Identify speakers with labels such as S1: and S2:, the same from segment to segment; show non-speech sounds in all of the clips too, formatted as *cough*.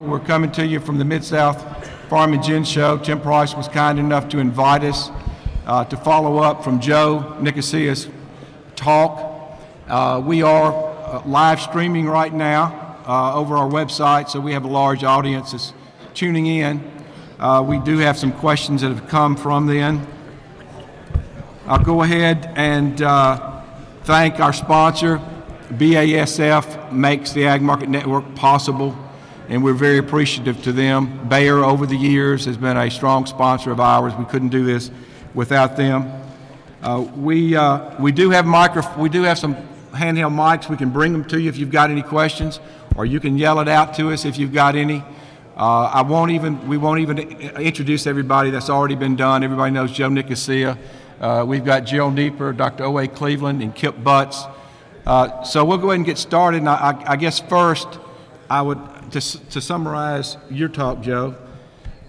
S1: We're coming to you from the Mid-South Farm and Gin Show. Tim Price was kind enough to invite us uh, to follow up from Joe Nicosia's talk. Uh, we are uh, live streaming right now uh, over our website, so we have a large audience that's tuning in. Uh, we do have some questions that have come from then. I'll go ahead and uh, thank our sponsor. BASF makes the Ag Market Network possible, and we're very appreciative to them. Bayer, over the years, has been a strong sponsor of ours. We couldn't do this without them. Uh, we, uh, we do have micro, we do have some handheld mics. We can bring them to you if you've got any questions, or you can yell it out to us if you've got any. Uh, I won't even, we won't even introduce everybody. That's already been done. Everybody knows Joe Nicosia. Uh, we've got Jarral Neeper, Dr. O.A. Cleveland, and Kip Butts. Uh, so we'll go ahead and get started. And I, I, I guess first, I would, to, to summarize your talk, Joe,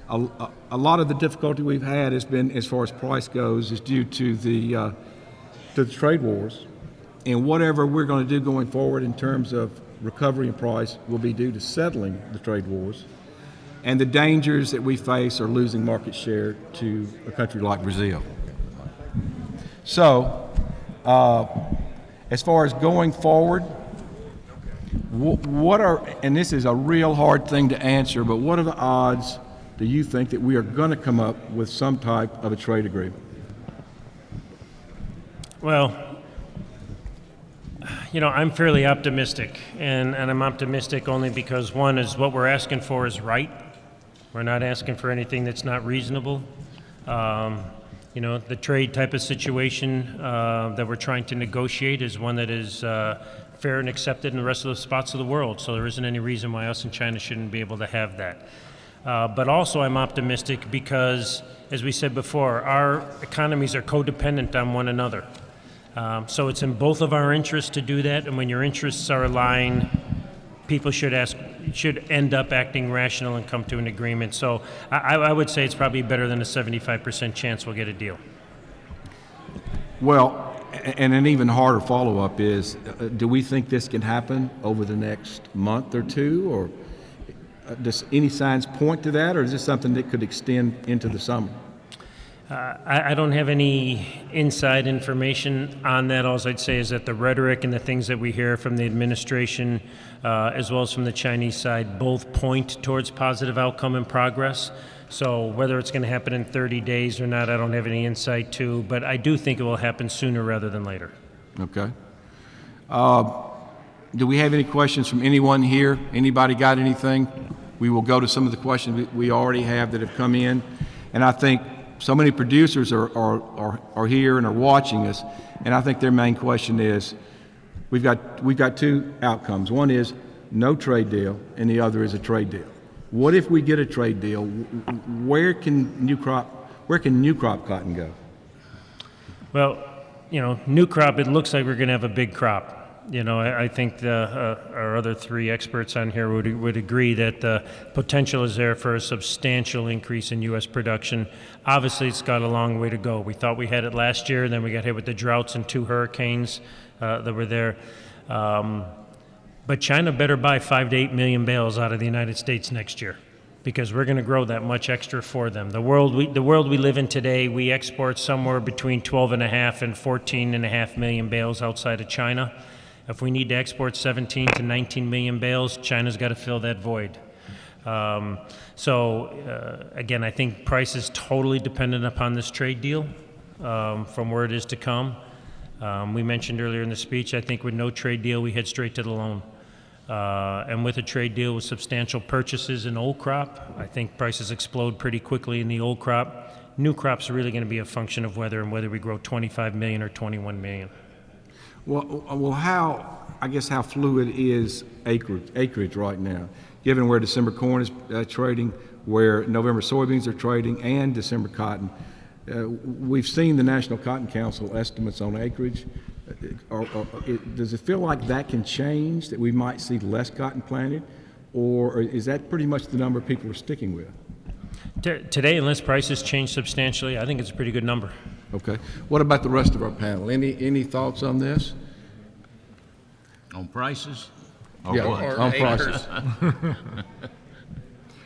S1: a, a, lot of the difficulty we've had has been, as far as price goes, is due to the, uh, to the trade wars. And whatever we're going to do going forward in terms of recovery in price will be due to settling the trade wars. And the dangers that we face are losing market share to a country like Brazil. So, uh, as far as going forward, what are, and this is a real hard thing to answer, but what are the odds do you think that we are going to come up with some type of a trade agreement?
S2: Well, you know, I'm fairly optimistic, and, and I'm optimistic only because one is what we're asking for is right. We're not asking for anything that's not reasonable. Um, you know, the trade type of situation uh, that we're trying to negotiate is one that is uh, fair and accepted in the rest of the spots of the world. So there isn't any reason why us and China shouldn't be able to have that. Uh, but also, I'm optimistic because, as we said before, our economies are codependent on one another. Um, so it's in both of our interests to do that, and when your interests are aligned, people should ask should end up acting rational and come to an agreement. So I, I would say it's probably better than a 75% chance we'll get a deal.
S1: Well, and an even harder follow up is uh, do we think this can happen over the next month or two? Or uh, does any signs point to that, or is this something that could extend into the summer?
S2: Uh, I, I, don't have any inside information on that. All I'd say is that the rhetoric and the things that we hear from the administration, uh, as well as from the Chinese side, both point towards positive outcome and progress. So whether it's going to happen in 30 days or not, I don't have any insight to, but I do think it will happen sooner rather than later.
S1: Okay. Uh, do we have any questions from anyone here? Anybody got anything? We will go to some of the questions we already have that have come in. And I think so many producers are, are, are, are here and are watching us, and I think their main question is we've got, we've got two outcomes. One is no trade deal, and the other is a trade deal. What if we get a trade deal? Where can new crop, where can new crop cotton go?
S2: Well, you know, new crop, it looks like we're going to have a big crop. You know, I, I think the, uh, our other three experts on here would, would agree that the potential is there for a substantial increase in U.S. production. Obviously, it's got a long way to go. We thought we had it last year, and then we got hit with the droughts and two hurricanes uh, that were there. Um, but China better buy five to eight million bales out of the United States next year because we're going to grow that much extra for them. The world we, the world we live in today, we export somewhere between 12 and a half and 14 and a half million bales outside of China. If we need to export 17 to 19 million bales, China's got to fill that void. Um, so uh, again, I think price is totally dependent upon this trade deal um, from where it is to come. Um, we mentioned earlier in the speech, I think with no trade deal, we head straight to the loan. Uh, and with a trade deal with substantial purchases in old crop, I think prices explode pretty quickly in the old crop. New crop's are really going to be a function of weather and whether we grow 25 million or 21 million.
S1: Well, well, how I guess how fluid is acreage, acreage right now, given where December corn is uh, trading, where November soybeans are trading, and December cotton. Uh, we've seen the National Cotton Council estimates on acreage. Uh, it, does it feel like that can change, that we might see less cotton planted, or is that pretty much the number people are sticking with?
S2: Today, unless prices change substantially, I think it's a pretty good number.
S1: Okay. What about the rest of our panel? Any any thoughts on this?
S3: On prices?
S1: yeah, on prices. *laughs*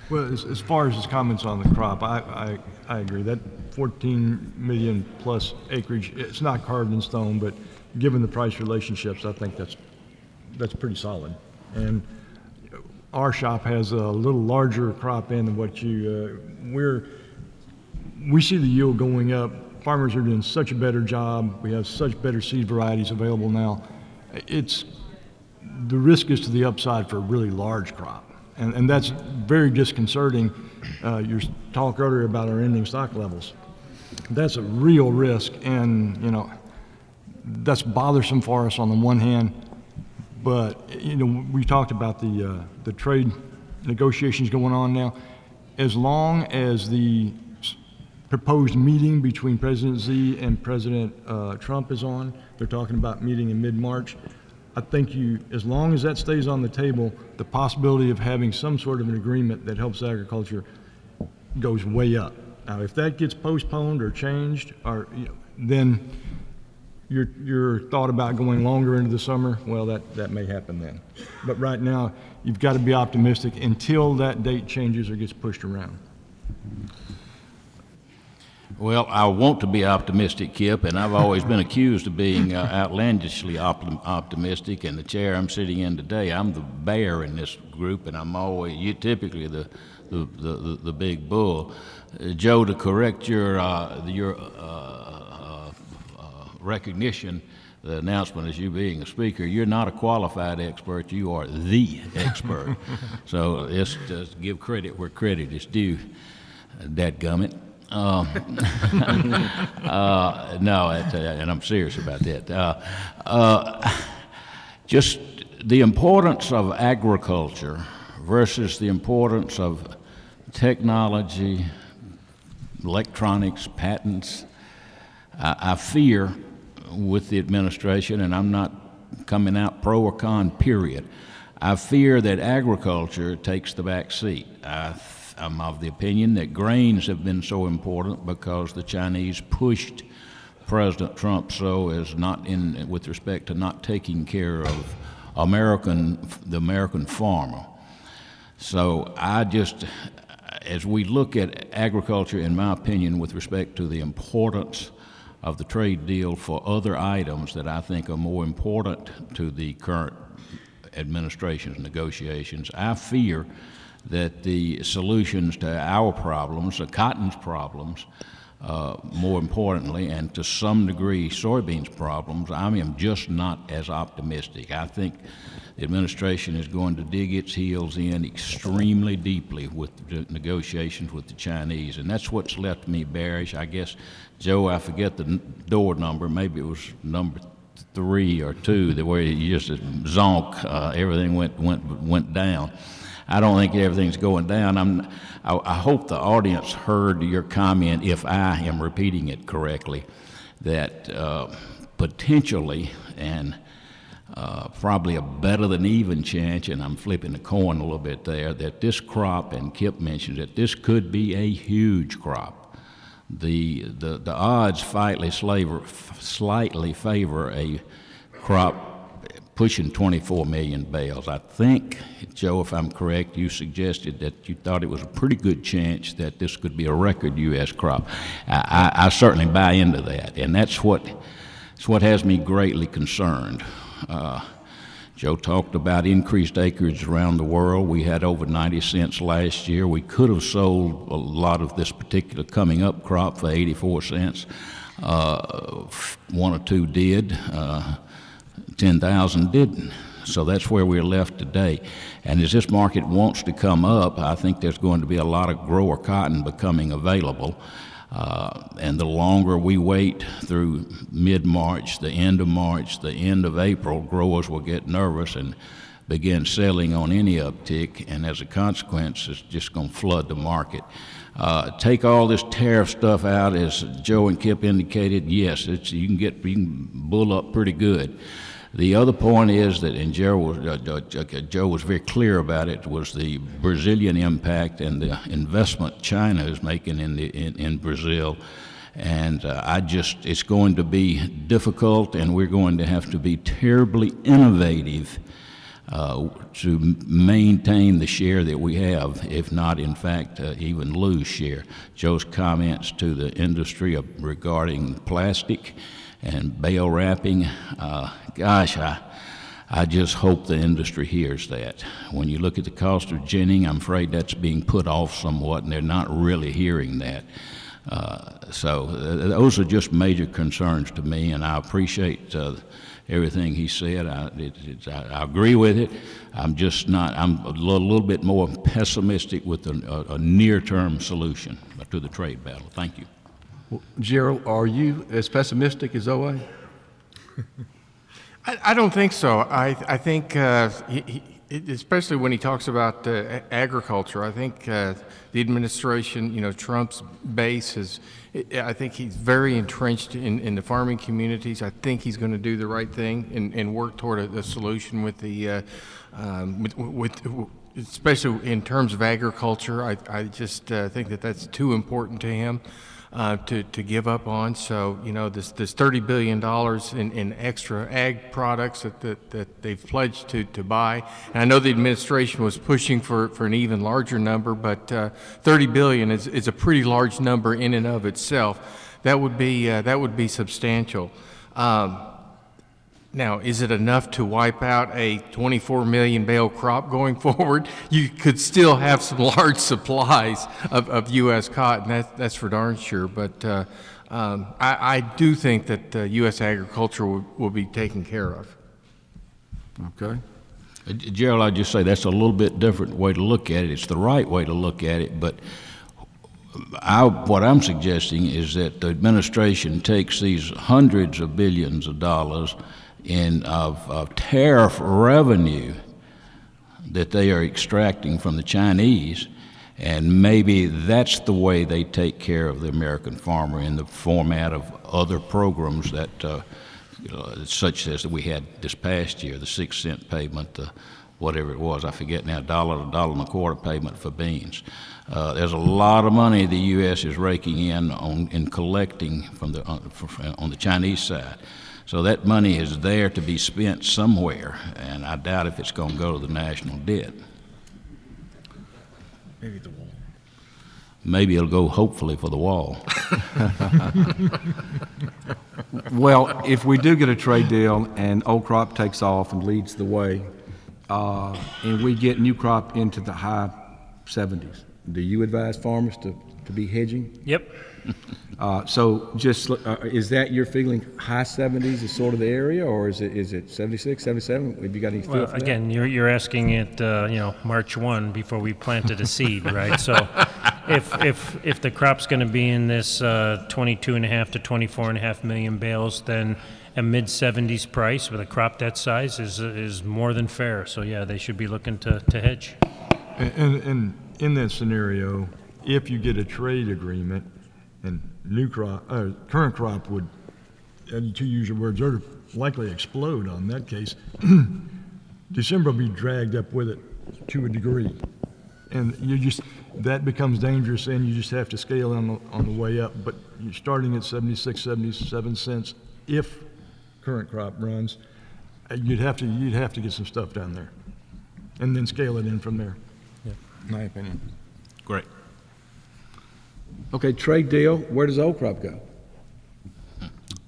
S3: Well, as, as far as his comments on the crop, I, I, I agree. That 14 million plus acreage, it's not carved in stone, but given the price relationships, I think that's, that's pretty solid. And our shop has a little larger crop in than what you, uh, we're, we see the yield going up. Farmers are doing such a better job. We have such better seed varieties available now. It's, the risk is to the upside for a really large crop. And, and that's very disconcerting. Uh, your talk earlier about our ending stock levels. That's a real risk. And, you know, that's bothersome for us on the one hand. But, you know, we talked about the, uh, the trade negotiations going on now. As long as the proposed meeting between President Xi and President uh, Trump is on, they're talking about meeting in mid-March, I think you, as long as that stays on the table, the possibility of having some sort of an agreement that helps agriculture goes way up. Now, if that gets postponed or changed, or, you know, then your, your thought about going longer into the summer, well, that, that may happen then. But right now, you've got to be optimistic until that date changes or gets pushed around.
S4: Well, I want to be optimistic, Kip, and I've always been accused of being uh, outlandishly optim- optimistic. And the chair I'm sitting in today, I'm the bear in this group, and I'm always you typically the the, the, the, big bull. Uh, Joe, to correct your uh, your uh, recognition, the announcement as you being a speaker, you're not a qualified expert. You are the *laughs* expert. so just give credit where credit is due. Dadgummit. Um, *laughs* uh, no, it, uh, and I'm serious about that. Uh, uh, just the importance of agriculture versus the importance of technology, electronics, patents. I, I fear with the administration, and I'm not coming out pro or con, period. I fear that agriculture takes the back seat. I, I'm of the opinion that grains have been so important because the Chinese pushed President Trump so as not in with respect to not taking care of American the American farmer. So I just, as we look at agriculture, in my opinion, with respect to the importance of the trade deal for other items that I think are more important to the current administration's negotiations, I fear that the solutions to our problems, the cotton's problems, uh, more importantly, and to some degree soybeans problems, I am just not as optimistic. I think the administration is going to dig its heels in extremely deeply with the negotiations with the Chinese, and that's what's left me bearish. I guess, Joe, I forget the door number. Maybe it was number three or two, the way you just zonk, uh, everything went went went down. I don't think everything's going down. I'm, I, I hope the audience heard your comment, if I am repeating it correctly, that uh, potentially and uh, probably a better than even chance, and I'm flipping the coin a little bit there, that this crop, and Kip mentioned it, this could be a huge crop. The, the, the odds slightly, slightly favor a crop pushing 24 million bales. I think, Joe, if I'm correct, you suggested that you thought it was a pretty good chance that this could be a record U.S. crop. I, I, I certainly buy into that, and that's what, that's what has me greatly concerned. Uh, Joe talked about increased acreage around the world. We had over 90 cents last year. We could have sold a lot of this particular coming up crop for 84 cents. Uh, one or two did. Uh, 10,000 didn't. So that's where we're left today. And as this market wants to come up, I think there's going to be a lot of grower cotton becoming available. Uh, and the longer we wait through mid March, the end of March, the end of April, growers will get nervous and begin selling on any uptick, and as a consequence, it's just going to flood the market. Uh, take all this tariff stuff out, as Joe and Kip indicated. Yes, you can get you can bull up pretty good. The other point is that, and Joe was, uh, Joe was very clear about it, was the Brazilian impact and the investment China is making in, the, in, in Brazil. And uh, I just, it's going to be difficult, and we're going to have to be terribly innovative uh, to maintain the share that we have, if not, in fact, uh, even lose share. Joe's comments to the industry regarding plastic and bale wrapping, uh, gosh, I, I just hope the industry hears that. When you look at the cost of ginning, I'm afraid that's being put off somewhat, and they're not really hearing that. Uh, so uh, those are just major concerns to me, and I appreciate uh, everything he said. I, it, it's I, I agree with it. I'm just not. I'm a little, little bit more pessimistic with a, a, a near-term solution to the trade battle. Thank you.
S1: Jarral, are you as pessimistic as OA? *laughs*
S5: I, I don't think so. I, I think, uh, he, he, it- especially when he talks about uh, agriculture, I think uh, the administration, you know, Trump's base is, I- think he's very entrenched in, in the farming communities. I think he's going to do the right thing and, and work toward a, a solution with the, uh, um, with, with, especially in terms of agriculture. I, I just uh, think that that's too important to him uh, to, to give up on. So, you know, this, this $30 billion in, in extra ag products that, that, that they've pledged to, to buy. And I know the administration was pushing for, for an even larger number, but uh, 30 billion is, is a pretty large number in and of itself. That would be, uh, that would be substantial. Um, now, is it enough to wipe out a 24 million bale crop going *laughs* forward? You could still have some *laughs* large supplies of, of U.S. cotton, that, that's for darn sure. But uh, um, I, I do think that uh, U.S. agriculture will, will be taken care of.
S1: Okay.
S4: Uh, Jarral, I'd just say that's a little bit different way to look at it. It's the right way to look at it, but I, what I'm suggesting is that the administration takes these hundreds of billions of dollars in of, of tariff revenue that they are extracting from the Chinese, and maybe that's the way they take care of the American farmer in the format of other programs that, uh, you know, such as that we had this past year, the six cent payment, the whatever it was, I forget now, dollar, a dollar and a quarter payment for beans. Uh, there's a lot of money the U.S. is raking in on in collecting from the on, for- on the Chinese side. So that money is there to be spent somewhere, and I doubt if it's going to go to the national debt.
S3: Maybe the wall.
S4: Maybe it'll go hopefully for the wall. *laughs*
S1: Well, if we do get a trade deal and old crop takes off and leads the way, uh, and we get new crop into the high 70s, do you advise farmers to, to be hedging?
S2: Yep.
S1: Uh, So just, uh, is that you're feeling, high 70s is sort of the area, or is it, is it 76, 77? Have you got any feel
S2: Well,
S1: for that?
S2: again, you're, you're asking it, uh, you know, March 1 before we planted a seed, right? So *laughs* if, if, if the crop's going to be in this uh, 22 and a half to 24 and a half million bales, then a mid-70s price with a crop that size is, is more than fair. So yeah, they should be looking to, to hedge.
S3: And, and, and in that scenario, if you get a trade agreement and new crop, uh, current crop would, and to use your words, are likely explode on that case, *clears throat* December will be dragged up with it to a degree. And you just, that becomes dangerous and you just have to scale on the, on the way up. But you're starting at 76, 77 cents if current crop runs, uh, you'd have to, you'd have to get some stuff down there. And then scale it in from there. Yeah, my opinion.
S4: Great.
S1: Okay, trade deal, where does old crop go?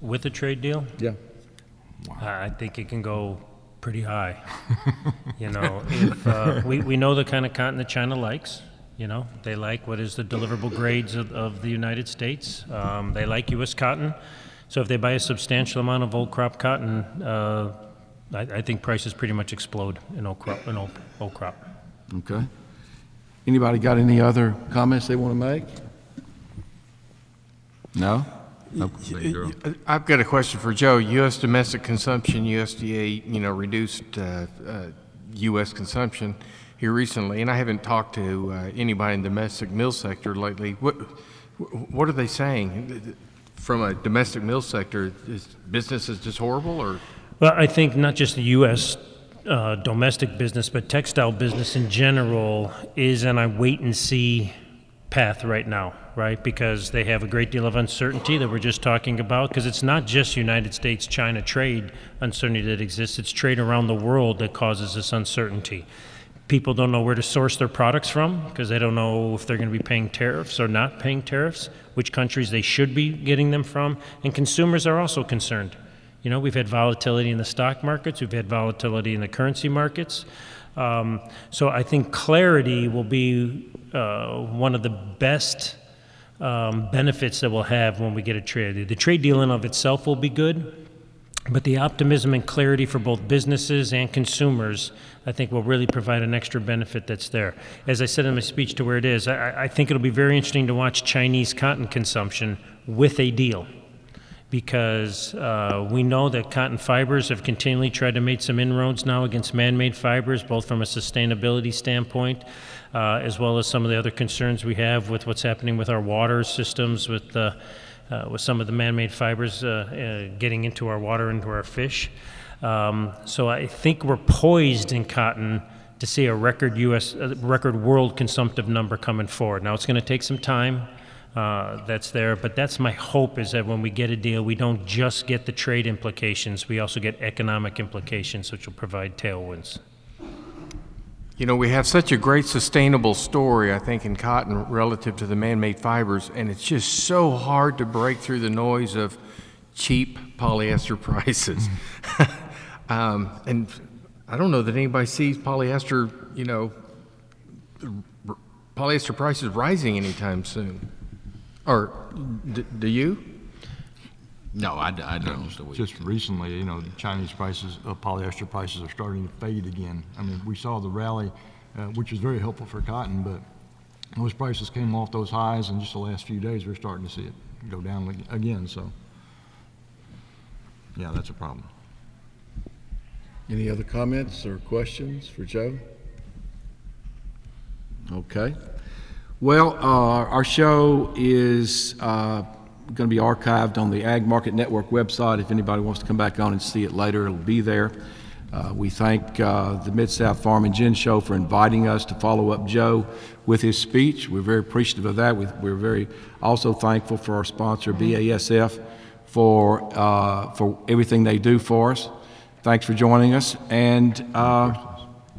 S2: With a trade deal,
S1: Yeah.
S2: I I think it can go pretty high. *laughs* You know, if, uh, we, we know the kind of cotton that China likes, you know, they like what is the deliverable grades of, of the United States. Um, they like U.S. cotton. So if they buy a substantial amount of old crop cotton, uh, I, I think prices pretty much explode in old crop, in old, old crop.
S1: Okay. Anybody got any other comments they want to make? No?
S5: I've got a question for Joe. U.S. domestic consumption, USDA, you know, reduced uh, uh, U.S. consumption here recently, and I haven't talked to uh, anybody in the domestic mill sector lately. What what are they saying from a domestic mill sector? Is business is just horrible, or
S2: Well, I think not just the U.S. Uh, domestic business, but textile business in general is on a wait and see path right now, right? Because they have a great deal of uncertainty that we're just talking about. Because it's not just United States China trade uncertainty that exists, it's trade around the world that causes this uncertainty. People don't know where to source their products from because they don't know if they're going to be paying tariffs or not paying tariffs, which countries they should be getting them from. And consumers are also concerned. You know, we've had volatility in the stock markets, we've had volatility in the currency markets. Um, so I think clarity will be uh, one of the best um, benefits that we'll have when we get a trade. The trade deal in of itself will be good, but the optimism and clarity for both businesses and consumers, I think, will really provide an extra benefit that's there. As I said in my speech to where it is, I, I think it'll be very interesting to watch Chinese cotton consumption with a deal because uh, we know that cotton fibers have continually tried to make some inroads now against man-made fibers, both from a sustainability standpoint, uh, as well as some of the other concerns we have with what's happening with our water systems, with uh, uh with some of the man-made fibers uh, uh, getting into our water, into our fish. Um, so I think we're poised in cotton to see a record U.S. record world consumptive number coming forward. Now it's going to take some time uh, that's there. But that's my hope is that when we get a deal, we don't just get the trade implications, we also get economic implications, which will provide tailwinds.
S5: You know, we have such a great sustainable story, I think, in cotton relative to the man made fibers, and it's just so hard to break through the noise of cheap polyester *laughs* prices. *laughs* um, and I don't know that anybody sees polyester, you know, polyester prices rising anytime soon. Or d- do you?
S4: No, I, I don't.
S3: Just recently, you know, Chinese prices, uh, polyester prices are starting to fade again. I mean, we saw the rally, uh, which was very helpful for cotton, but those prices came off those highs, and just the last few days, we're starting to see it go down again. So, yeah, that's a problem.
S6: Any other comments or questions for Joe? Okay.
S1: Well, uh, our show is uh, going to be archived on the Ag Market Network website. If anybody wants to come back on and see it later, it'll be there. Uh, we thank uh, the Mid South Farm and Gin Show for inviting us to follow up Joe with his speech. We're very appreciative of that. We, are very also thankful for our sponsor, BASF, for, uh, for everything they do for us. Thanks for joining us. And uh,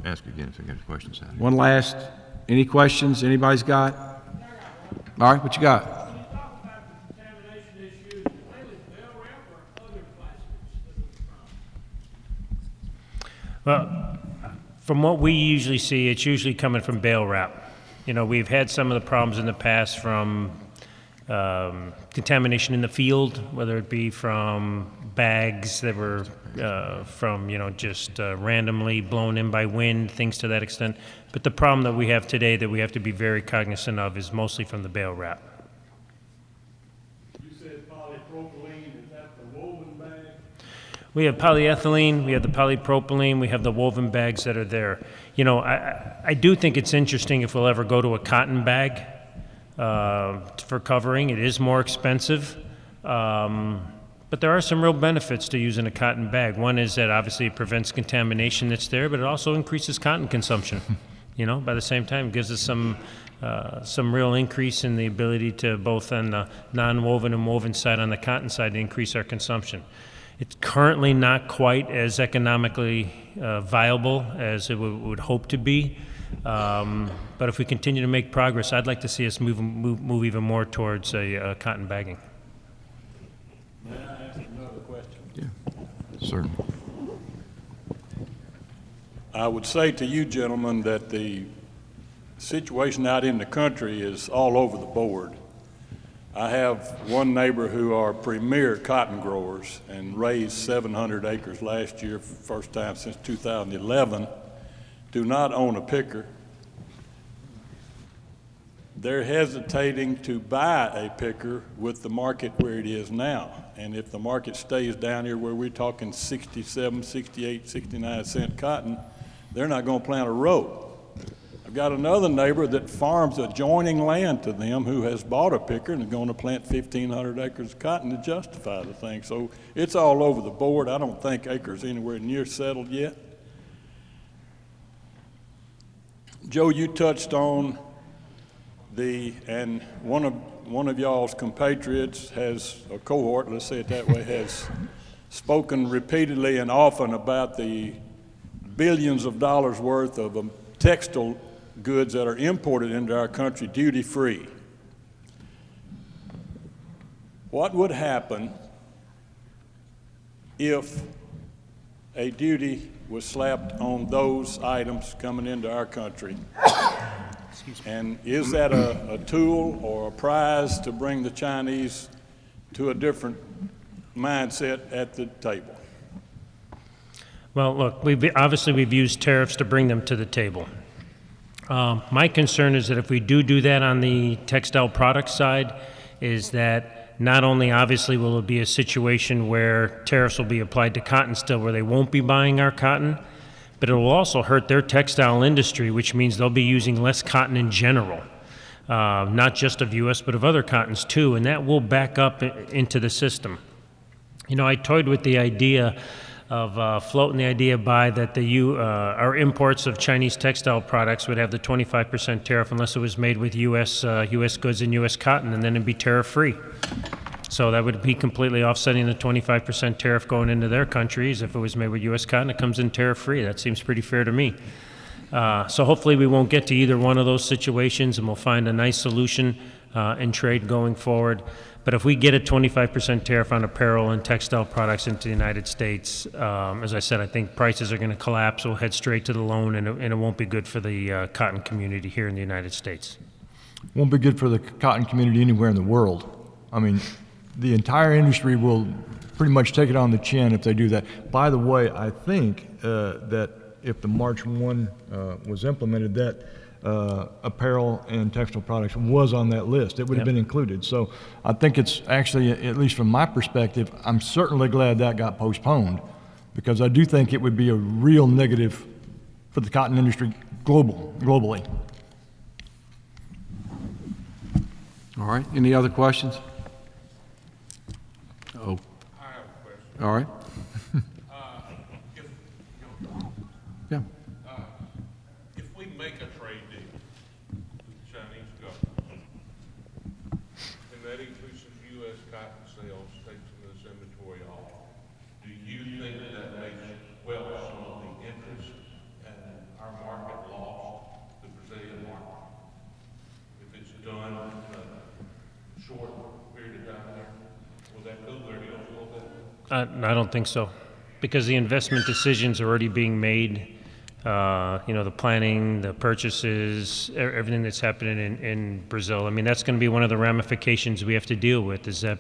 S3: ask again if you got questions.
S1: One last any questions anybody's got? All right, what you got?
S2: Well, from what we usually see, it's usually coming from bale wrap. You know, we've had some of the problems in the past from um, contamination in the field, whether it be from bags that were uh, from you know just uh, randomly blown in by wind, things to that extent. But the problem that we have today that we have to be very cognizant of is mostly from the bale wrap.
S7: You said polypropylene. Is that the woven bag?
S2: We have polyethylene, we have the polypropylene, we have the woven bags that are there. You know, I, I do think it's interesting if we'll ever go to a cotton bag uh, for covering. It is more expensive. Um, but there are some real benefits to using a cotton bag. One is that obviously it prevents contamination that's there, but it also increases cotton consumption. you know, by the same time, it gives us some uh, some real increase in the ability to both on the non-woven and woven side, on the cotton side, to increase our consumption. It's currently not quite as economically uh, viable as it would hope to be. Um, but if we continue to make progress, I'd like to see us move, move, move even more towards a, a cotton bagging. I have another question. Yeah.
S3: Certainly.
S7: I would say to you gentlemen that the situation out in the country is all over the board. I have one neighbor who are premier cotton growers and raised 700 acres last year, first time since 2011, do not own a picker. They're hesitating to buy a picker with the market where it is now. And if the market stays down here where we're talking 67, 68, 69 cent cotton, they're not going to plant a row. I've got another neighbor that farms adjoining land to them who has bought a picker and is going to plant 1,500 acres of cotton to justify the thing. So it's all over the board. I don't think acres anywhere near settled yet. Joe, you touched on the, and one of, one of y'all's compatriots has, a cohort, let's say it that way, has spoken repeatedly and often about the billions of dollars worth of um, textile goods that are imported into our country duty-free. What would happen if a duty was slapped on those items coming into our country? And is that a, a tool or a prize to bring the Chinese to a different mindset at the table?
S2: Well, look, we've, obviously, we've used tariffs to bring them to the table. Um, My concern is that if we do do that on the textile product side, is that not only obviously will it be a situation where tariffs will be applied to cotton still, where they won't be buying our cotton, but it will also hurt their textile industry, which means they'll be using less cotton in general, uh, not just of U.S., but of other cottons too, and that will back up into the system. You know, I toyed with the idea of uh, floating the idea by that the U, uh, our imports of Chinese textile products would have the 25% tariff unless it was made with U.S. Uh, U.S. goods and U.S. cotton, and then it'd be tariff-free. So that would be completely offsetting the 25% tariff going into their countries. If it was made with U.S. cotton, it comes in tariff-free. That seems pretty fair to me. Uh, So hopefully, we won't get to either one of those situations, and we'll find a nice solution uh, in trade going forward. But if we get a 25% tariff on apparel and textile products into the United States, um, as I said, I think prices are going to collapse. We'll head straight to the loan, and it and it won't be good for the uh, cotton community here in the United States.
S3: Won't be good for the cotton community anywhere in the world. I mean, the entire industry will pretty much take it on the chin if they do that. By the way, I think uh, that if the March 1 uh, was implemented, that uh, apparel and textile products was on that list. It would have
S2: Yep.
S3: been included. So I think it's actually, at least from my perspective, I'm certainly glad that got postponed because I do think it would be a real negative for the cotton industry global, globally.
S1: All right, any other questions? Oh. All right. *laughs* Yeah.
S8: If we make a trade deal with the Chinese government, and that increases U.S. cotton sales, takes some of this inventory off, do you think that makes well some of the interest and our market lost, the Brazilian market? If it's done in a short period of time there, will that cool their heels a little bit?
S2: I don't think so, because the investment decisions are already being made. Uh, you know, the planning, the purchases, everything that's happening in, in Brazil. I mean, that's going to be one of the ramifications we have to deal with. Is that,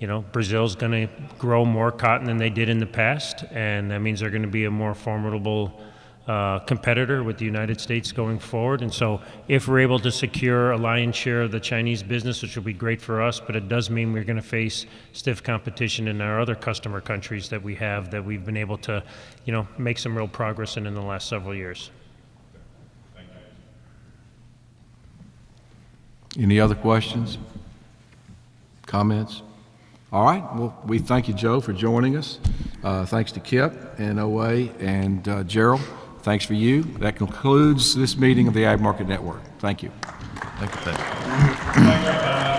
S2: you know, Brazil's going to grow more cotton than they did in the past, and that means they're going to be a more formidable uh, competitor with the United States going forward. And so, if we're able to secure a lion's share of the Chinese business, which will be great for us, but it does mean we're going to face stiff competition in our other customer countries that we have that we've been able to, you know, make some real progress in in the last several years.
S1: Any other questions? Comments? All right, well, we thank you, Joe, for joining us. Uh, Thanks to Kip and OA and uh, Jarral. Thanks for you. That concludes this meeting of the Ag Market Network. Thank you.
S6: Thank you, Pat. *laughs*